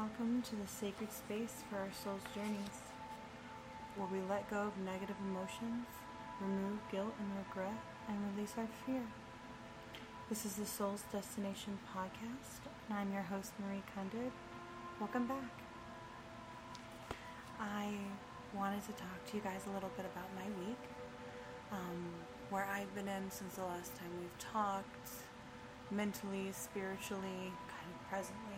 Welcome to the sacred space for our soul's journeys, where we let go of negative emotions, remove guilt and regret, and release our fear. This is the Soul's Destination podcast, and I'm your host, Marie Kunded. Welcome back. I wanted to talk to you guys a little bit about my week, um, where I've been in since the last time we've talked, mentally, spiritually, kind of presently.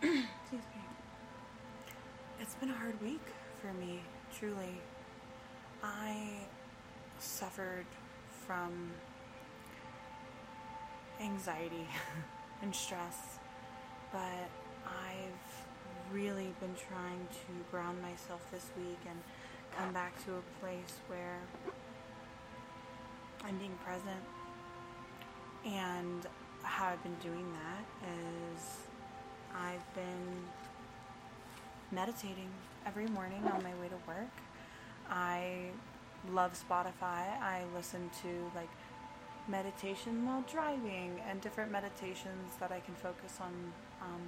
Excuse me. It's been a hard week for me, truly. I suffered from anxiety and stress, but I've really been trying to ground myself this week and come back to a place where I'm being present. And how I've been doing that is I've been meditating every morning on my way to work. I love Spotify. I listen to like meditation while driving and different meditations that I can focus on um,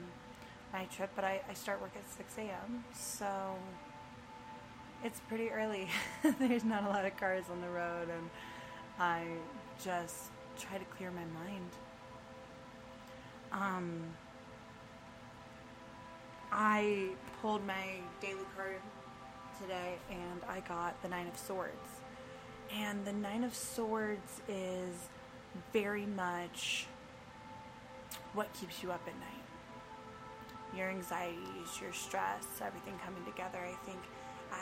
my trip. But I, I start work at 6 a.m. So it's pretty early. There's not a lot of cars on the road, and I just try to clear my mind. Um, I pulled my daily card today and I got the Nine of Swords. And the Nine of Swords is very much what keeps you up at night. Your anxieties, your stress, everything coming together. I think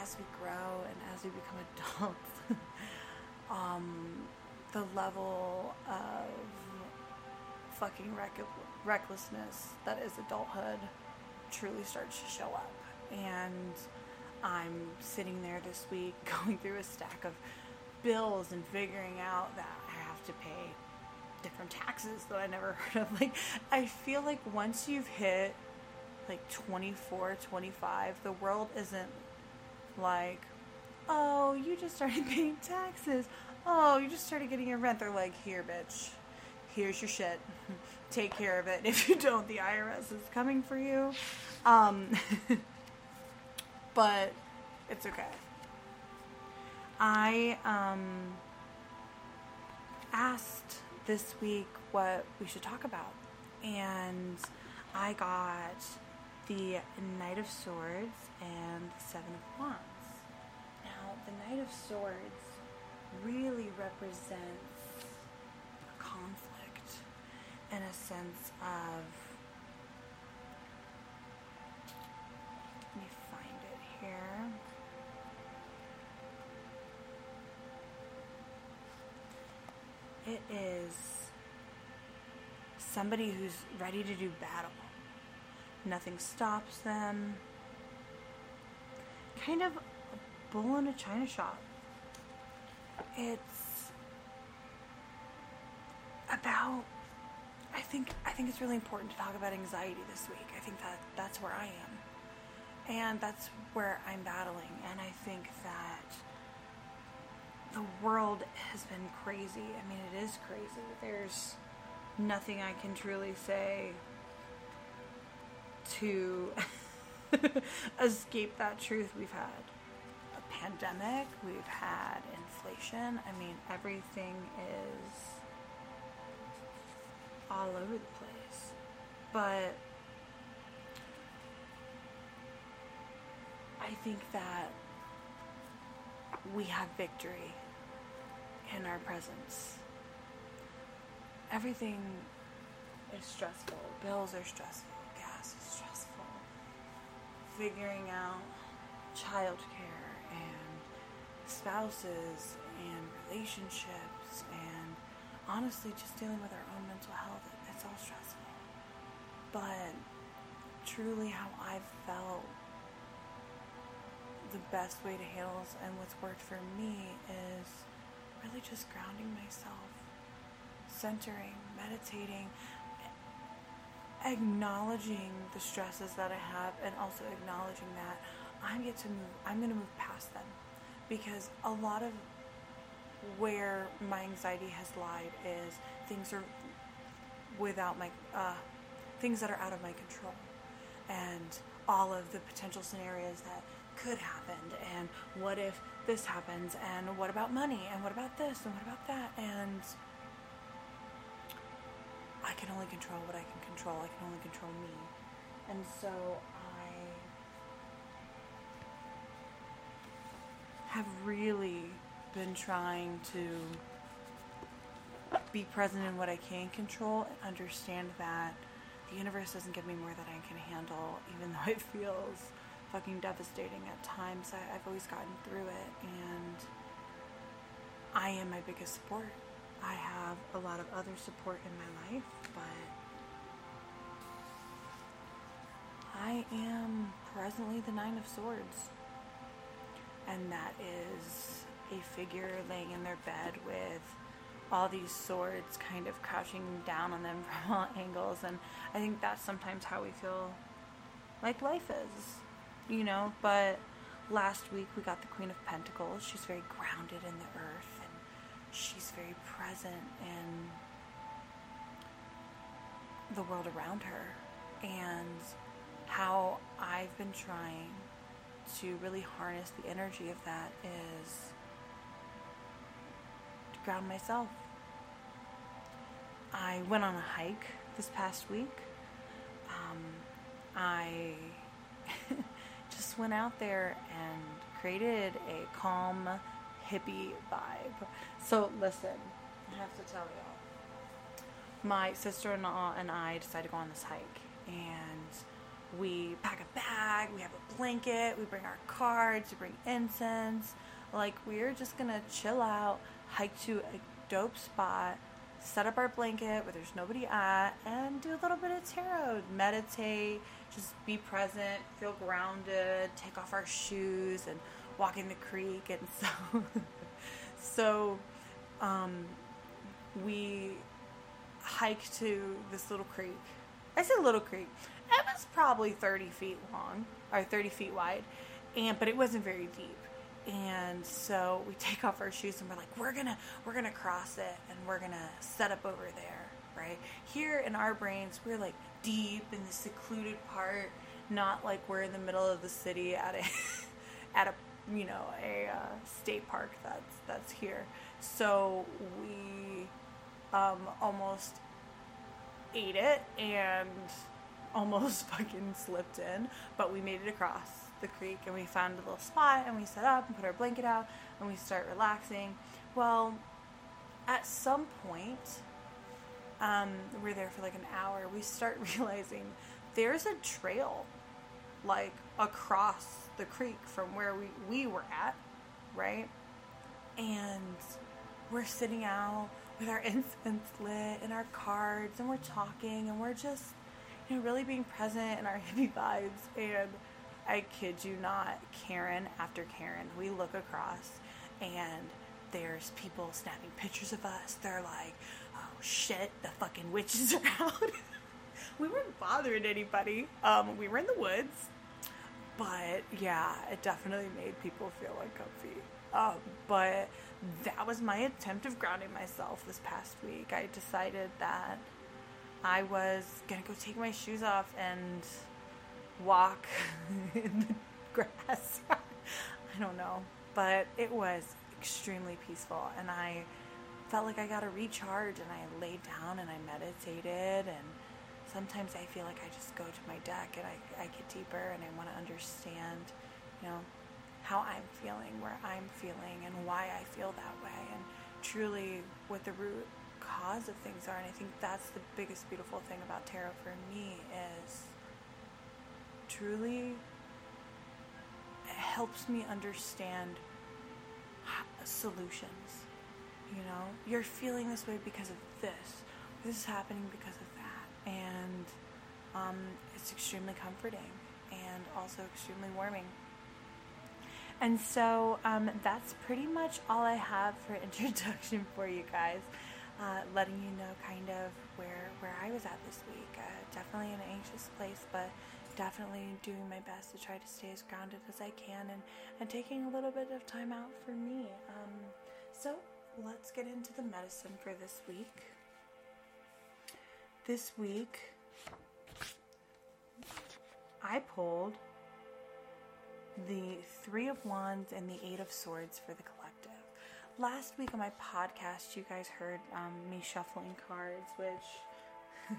as we grow and as we become adults, um, the level of fucking reck- recklessness that is adulthood truly starts to show up. And I'm sitting there this week going through a stack of bills and figuring out that I have to pay different taxes that I never heard of. Like, I feel like once you've hit like 24, 25, the world isn't like, oh, you just started paying taxes. Oh, you just started getting your rent. They're like, here, bitch. Here's your shit. Take care of it. If you don't, the IRS is coming for you. Um, but it's okay. I um, asked this week what we should talk about, and I got the Knight of Swords and the Seven of Wands. Now, the Knight of Swords really represents a conflict and a sense of. Let me find it here. It is somebody who's ready to do battle. Nothing stops them. Kind of a bull in a china shop. It's about think I think it's really important to talk about anxiety this week. I think that that's where I am. And that's where I'm battling and I think that the world has been crazy. I mean, it is crazy. There's nothing I can truly say to escape that truth. We've had a pandemic, we've had inflation. I mean, everything is all over the place. But I think that we have victory in our presence. Everything is stressful. Bills are stressful. Gas is stressful. Figuring out childcare and spouses and relationships and honestly just dealing with our own mental health. It's all stressful. But truly, how I've felt the best way to handle this and what's worked for me is really just grounding myself, centering, meditating, acknowledging the stresses that I have, and also acknowledging that I get to move. I'm going to move past them because a lot of where my anxiety has lied is things are without my uh, things that are out of my control, and all of the potential scenarios that could happen and what if this happens and what about money and what about this and what about that and I can only control what I can control. I can only control me. And so I have really been trying to be present in what I can control and understand that the universe doesn't give me more than I can handle, even though it feels fucking devastating at times. I, I've always gotten through it, and I am my biggest support. I have a lot of other support in my life, but I am presently the Nine of Swords. And that is a figure laying in their bed with all these swords kind of crouching down on them from all angles. And I think that's sometimes how we feel like life is, you know. But last week we got the Queen of Pentacles. She's very grounded in the earth and she's very present in the world around her. And how I've been trying to really harness the energy of that is ground myself. I went on a hike this past week. Um, I just went out there and created a calm, hippie vibe. So, listen, I have to tell y'all. My sister in law and I decided to go on this hike, and we pack a bag, we have a blanket, we bring our cards, we bring incense. Like, we're just gonna chill out, hike to a dope spot, set up our blanket where there's nobody at, and do a little bit of tarot, meditate, just be present, feel grounded, take off our shoes, and walk in the creek. And so, so, um, we hiked to this little creek. I said little creek. It was probably 30 feet long or 30 feet wide, and but it wasn't very deep. And so we take off our shoes and we're like, we're gonna we're gonna cross it and we're gonna set up over there, right? Here in our brains, we're like deep in the secluded part, not like we're in the middle of the city at a at a you know a uh, state park that's that's here. So we um, almost ate it and almost fucking slipped in, but we made it across the creek and we found a little spot and we set up and put our blanket out and we start relaxing. Well, at some point, um, we're there for like an hour. We start realizing there's a trail like across the creek from where we, we were at, right? And we're sitting out with our incense lit and our cards and we're talking and we're just you know really being present in our hippie vibes and I kid you not, Karen after Karen, we look across and there's people snapping pictures of us. They're like, oh shit, the fucking witches are out. we weren't bothering anybody. Um, we were in the woods. But yeah, it definitely made people feel uncomfy. Um, but that was my attempt of grounding myself this past week. I decided that I was gonna go take my shoes off and walk in the grass. I don't know, but it was extremely peaceful, and I felt like I got a recharge. And I laid down and I meditated, and sometimes I feel like I just go to my deck and I, I get deeper and I want to understand, you know, how I'm feeling, where I'm feeling, and why I feel that way, and truly what the root cause of things are. And I think that's the biggest beautiful thing about tarot for me is truly helps me understand solutions. You know, you're feeling this way because of this. This is happening because of that, and um, it's extremely comforting and also extremely warming. And so um, that's pretty much all I have for introduction for you guys. Uh, letting you know kind of where where I was at this week. Uh, definitely an anxious place, but definitely doing my best to try to stay as grounded as I can and, and taking a little bit of time out for me. Um, so let's get into the medicine for this week. This week, I pulled the Three of Wands and the Eight of Swords for the collective. Last week on my podcast, you guys heard um, me shuffling cards, which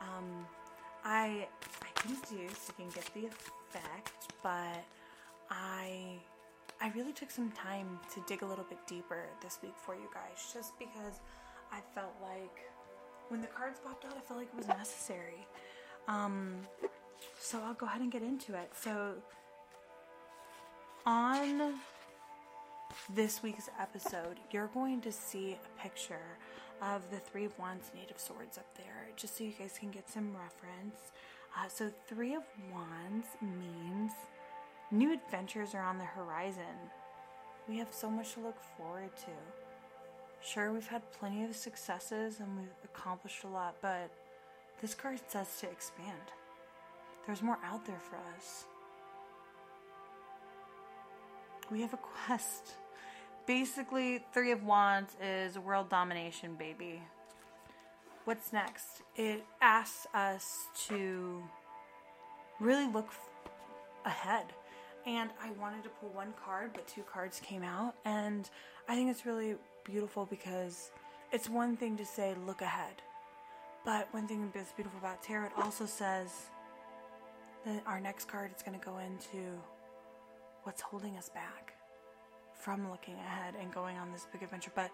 um, I I can do so you can get the effect, but I I really took some time to dig a little bit deeper this week for you guys, just because I felt like when the cards popped out, I felt like it was necessary. Um, so I'll go ahead and get into it. So on this week's episode, you're going to see a picture of the Three of Wands Native Swords up there, just so you guys can get some reference. Uh, so, Three of Wands means new adventures are on the horizon. We have so much to look forward to. Sure, we've had plenty of successes and we've accomplished a lot, but this card says to expand. There's more out there for us. We have a quest. Basically, Three of Wands is world domination, baby. What's next? It asks us to really look ahead. And I wanted to pull one card, but two cards came out. And I think it's really beautiful because it's one thing to say, look ahead. But one thing that's beautiful about tarot, also says that our next card is going to go into what's holding us back from looking ahead and going on this big adventure. But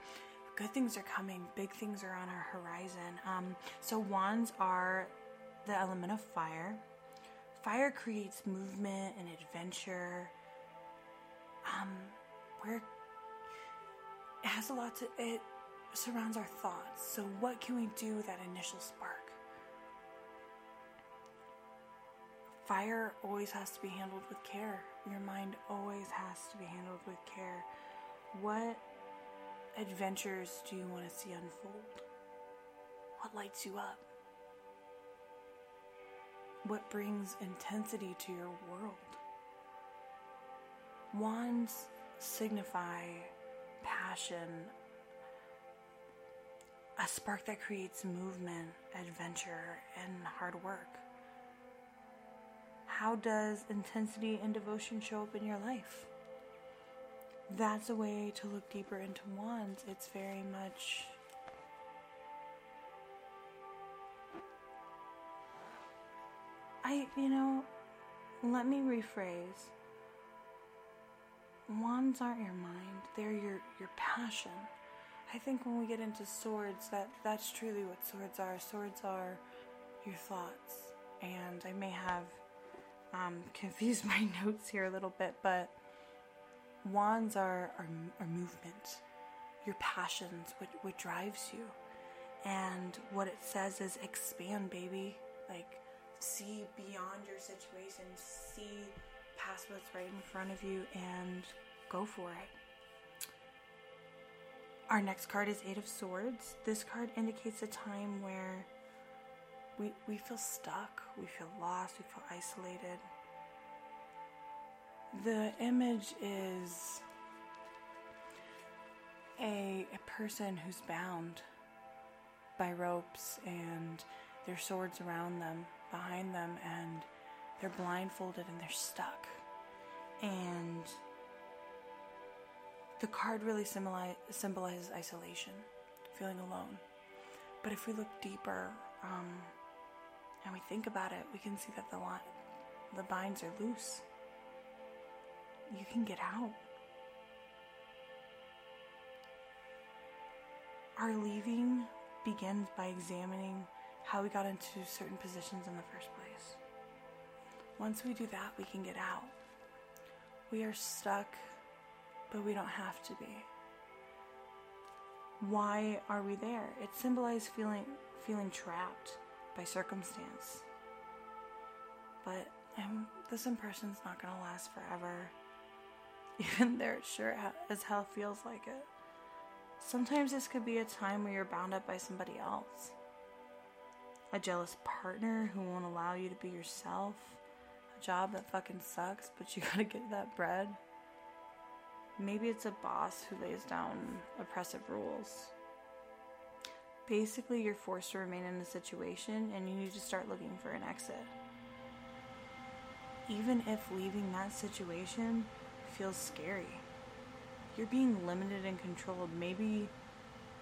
good things are coming, big things are on our horizon. Um, so, wands are the element of fire. Fire creates movement and adventure. Um, it has a lot to it surrounds our thoughts. So, what can we do with that initial spark? Fire always has to be handled with care. Your mind always has to be handled with care. What adventures do you want to see unfold? What lights you up? What brings intensity to your world? Wands signify passion, a spark that creates movement, adventure, and hard work. How does intensity and devotion show up in your life? That's a way to look deeper into wands. It's very much I, you know, let me rephrase. Wands aren't your mind, they're your, your passion. I think when we get into swords, that, that's truly what swords are. Swords are your thoughts. And I may have um, confused my notes here a little bit, but wands are, are, are movement, your passions, what, what drives you. And what it says is expand, baby. Like, see beyond your situation, see past what's right in front of you, and go for it. Our next card is Eight of Swords. This card indicates a time where we, we feel stuck, we feel lost, we feel isolated. The image is a, a person who's bound by ropes and their swords around them, behind them, and they're blindfolded and they're stuck. And the card really symboli- symbolizes isolation, feeling alone. But if we look deeper um, and we think about it, we can see that the, the binds are loose. You can get out. Our leaving begins by examining how we got into certain positions in the first place. Once we do that, we can get out. We are stuck, but we don't have to be. Why are we there? It symbolizes feeling feeling trapped by circumstance. But um, this impression's not gonna last forever, even though it sure as hell feels like it. Sometimes this could be a time where you're bound up by somebody else a jealous partner who won't allow you to be yourself, a job that fucking sucks, but you gotta get that bread. Maybe it's a boss who lays down oppressive rules. Basically, you're forced to remain in a situation and you need to start looking for an exit. even if leaving that situation feels scary. You're being limited and controlled, maybe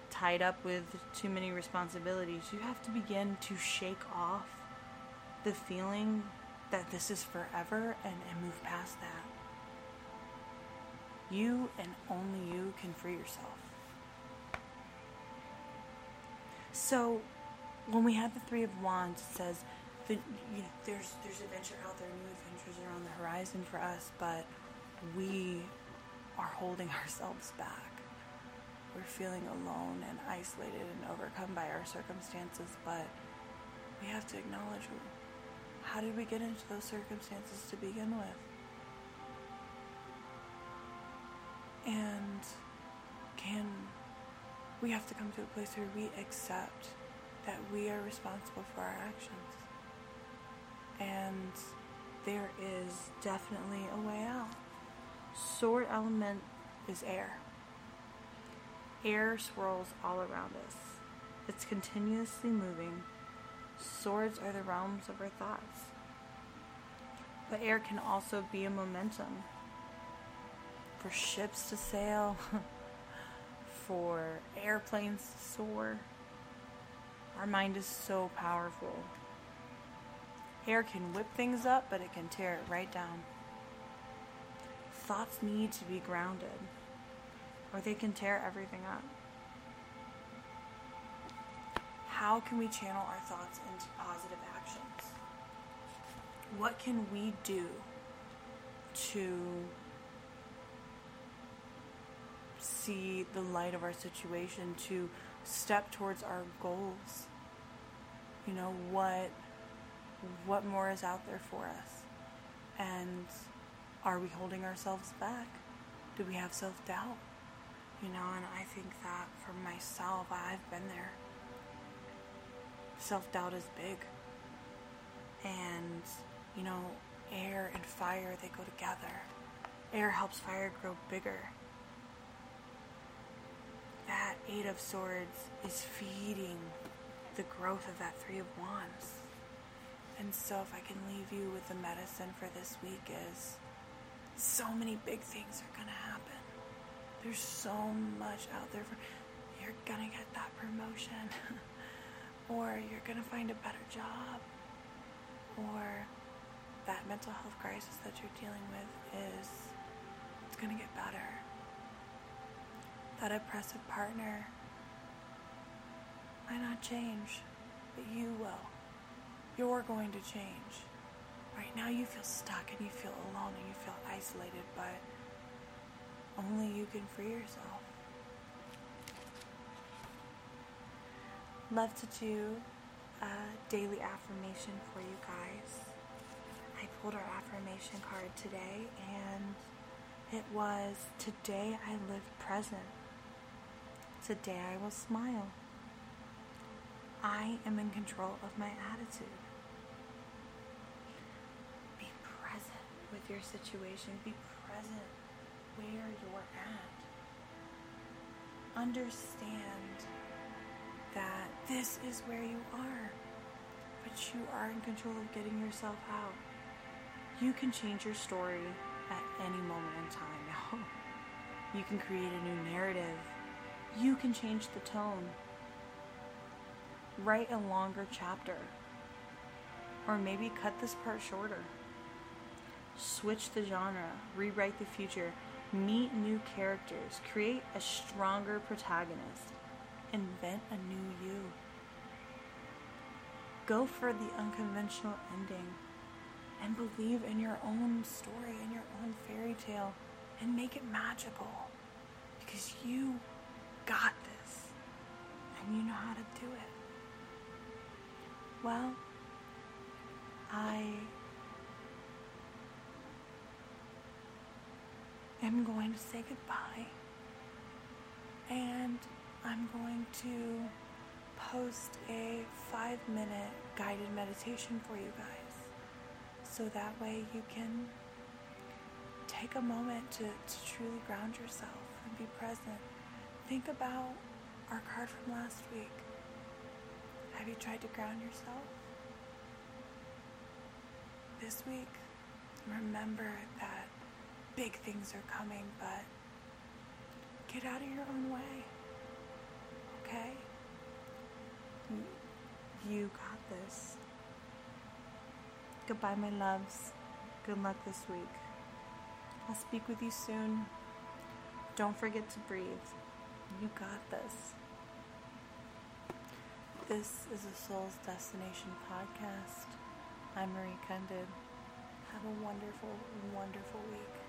tied up with too many responsibilities. You have to begin to shake off the feeling that this is forever and, and move past that. You and only you can free yourself. So, when we have the Three of Wands, it says that you know there's there's adventure out there, new adventures are on the horizon for us, but we are holding ourselves back. We're feeling alone and isolated and overcome by our circumstances, but we have to acknowledge how did we get into those circumstances to begin with? And can we have to come to a place where we accept that we are responsible for our actions? And there is definitely a way out. Sword element is air. Air swirls all around us. It's continuously moving. Swords are the realms of our thoughts. But air can also be a momentum for ships to sail, for airplanes to soar. Our mind is so powerful. Air can whip things up, but it can tear it right down. Thoughts need to be grounded, or they can tear everything up. How can we channel our thoughts into positive actions? What can we do to see the light of our situation, to step towards our goals? You know, what what more is out there for us? And are we holding ourselves back? Do we have self doubt? You know, and I think that for myself, I've been there. Self doubt is big. And, you know, air and fire, they go together. Air helps fire grow bigger. That Eight of Swords is feeding the growth of that Three of Wands. And so, if I can leave you with the medicine for this week, is so many big things are going to happen. There's so much out there. For, you're going to get that promotion, or you're going to find a better job, or that mental health crisis that you're dealing with is it's going to get better. That oppressive partner might not change, but you will you're going to change. Right now, you feel stuck and you feel alone and you feel isolated, but only you can free yourself. Love to do a daily affirmation for you guys. I pulled our affirmation card today and it was Today I live present. Today I will smile. I am in control of my attitude. Be present with your situation. Be present where you're at. Understand that this is where you are, but you are in control of getting yourself out. You can change your story at any moment in time now. You can create a new narrative. You can change the tone. Write a longer chapter. Or maybe cut this part shorter. Switch the genre, rewrite the future, meet new characters, create a stronger protagonist, invent a new you. Go for the unconventional ending. And believe in your own story, in your own fairy tale, and make it magical. Because you got this and you know how to do it. Well, I am going to say goodbye. And I'm going to post a five minute guided meditation for you guys. So that way you can take a moment to, to truly ground yourself and be present. Think about our card from last week. Have you tried to ground yourself? This week, Remember that big things are coming, but get out of your own way. Okay? You got this. Goodbye, my loves. Good luck this week. I'll speak with you soon. Don't forget to breathe. You got this. This is a Soul's Destination podcast. I'm Marie Cunded. Have a wonderful, wonderful week.